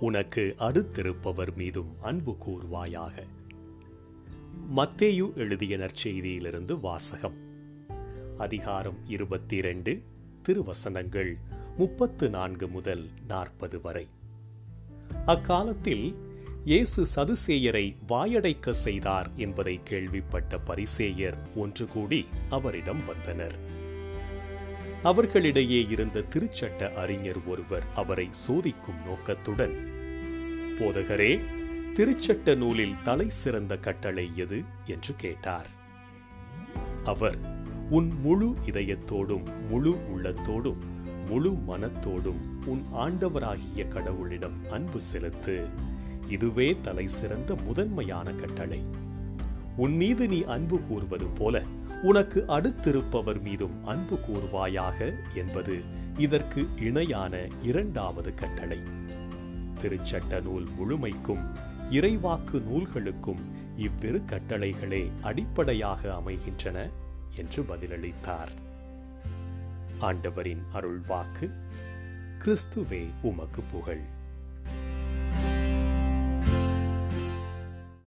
உனக்கு அடுத்திருப்பவர் மீதும் அன்பு கூர்வாயாக. மத்தேயு எழுதிய நற்செய்தியிலிருந்து வாசகம். அதிகாரம் இருபத்தி இரண்டு திருவசனங்கள் முப்பத்து நான்கு முதல் நாற்பது வரை. அக்காலத்தில் இயேசு சதுசேயரை வாயடைக்க செய்தார் என்பதை கேள்விப்பட்ட பரிசேயர் ஒன்று கூடி அவரிடம் வந்தனர். அவர்களிடையே இருந்த திருச்சட்ட அறிஞர் ஒருவர் அவரை சோதிக்கும் நோக்கத்துடன் போதகரே திருச்சட்ட நூலில் தலை சிறந்த கட்டளை எது? என்று கேட்டார். அவர் உன் முழு இதயத்தோடும் முழு உள்ளத்தோடும் முழு மனத்தோடும் உன் ஆண்டவராகிய கடவுளிடம் அன்பு செலுத்து. இதுவே தலை சிறந்த முதன்மையான கட்டளை. உன் மீது நீ அன்பு கூறுவது போல உனக்கு அடுத்திருப்பவர் மீதும் அன்பு கூறுவாயாக என்பது இதற்கு இணையான இரண்டாவது கட்டளை. திருச்சட்ட நூல் முழுமைக்கும் இறைவாக்கு நூல்களுக்கும் இவ்விரு கட்டளைகளே அடிப்படையாக அமைகின்றன என்று பதிலளித்தார். ஆண்டவரின் அருள்வாக்கு கிறிஸ்துவே உமக்கு புகழ்.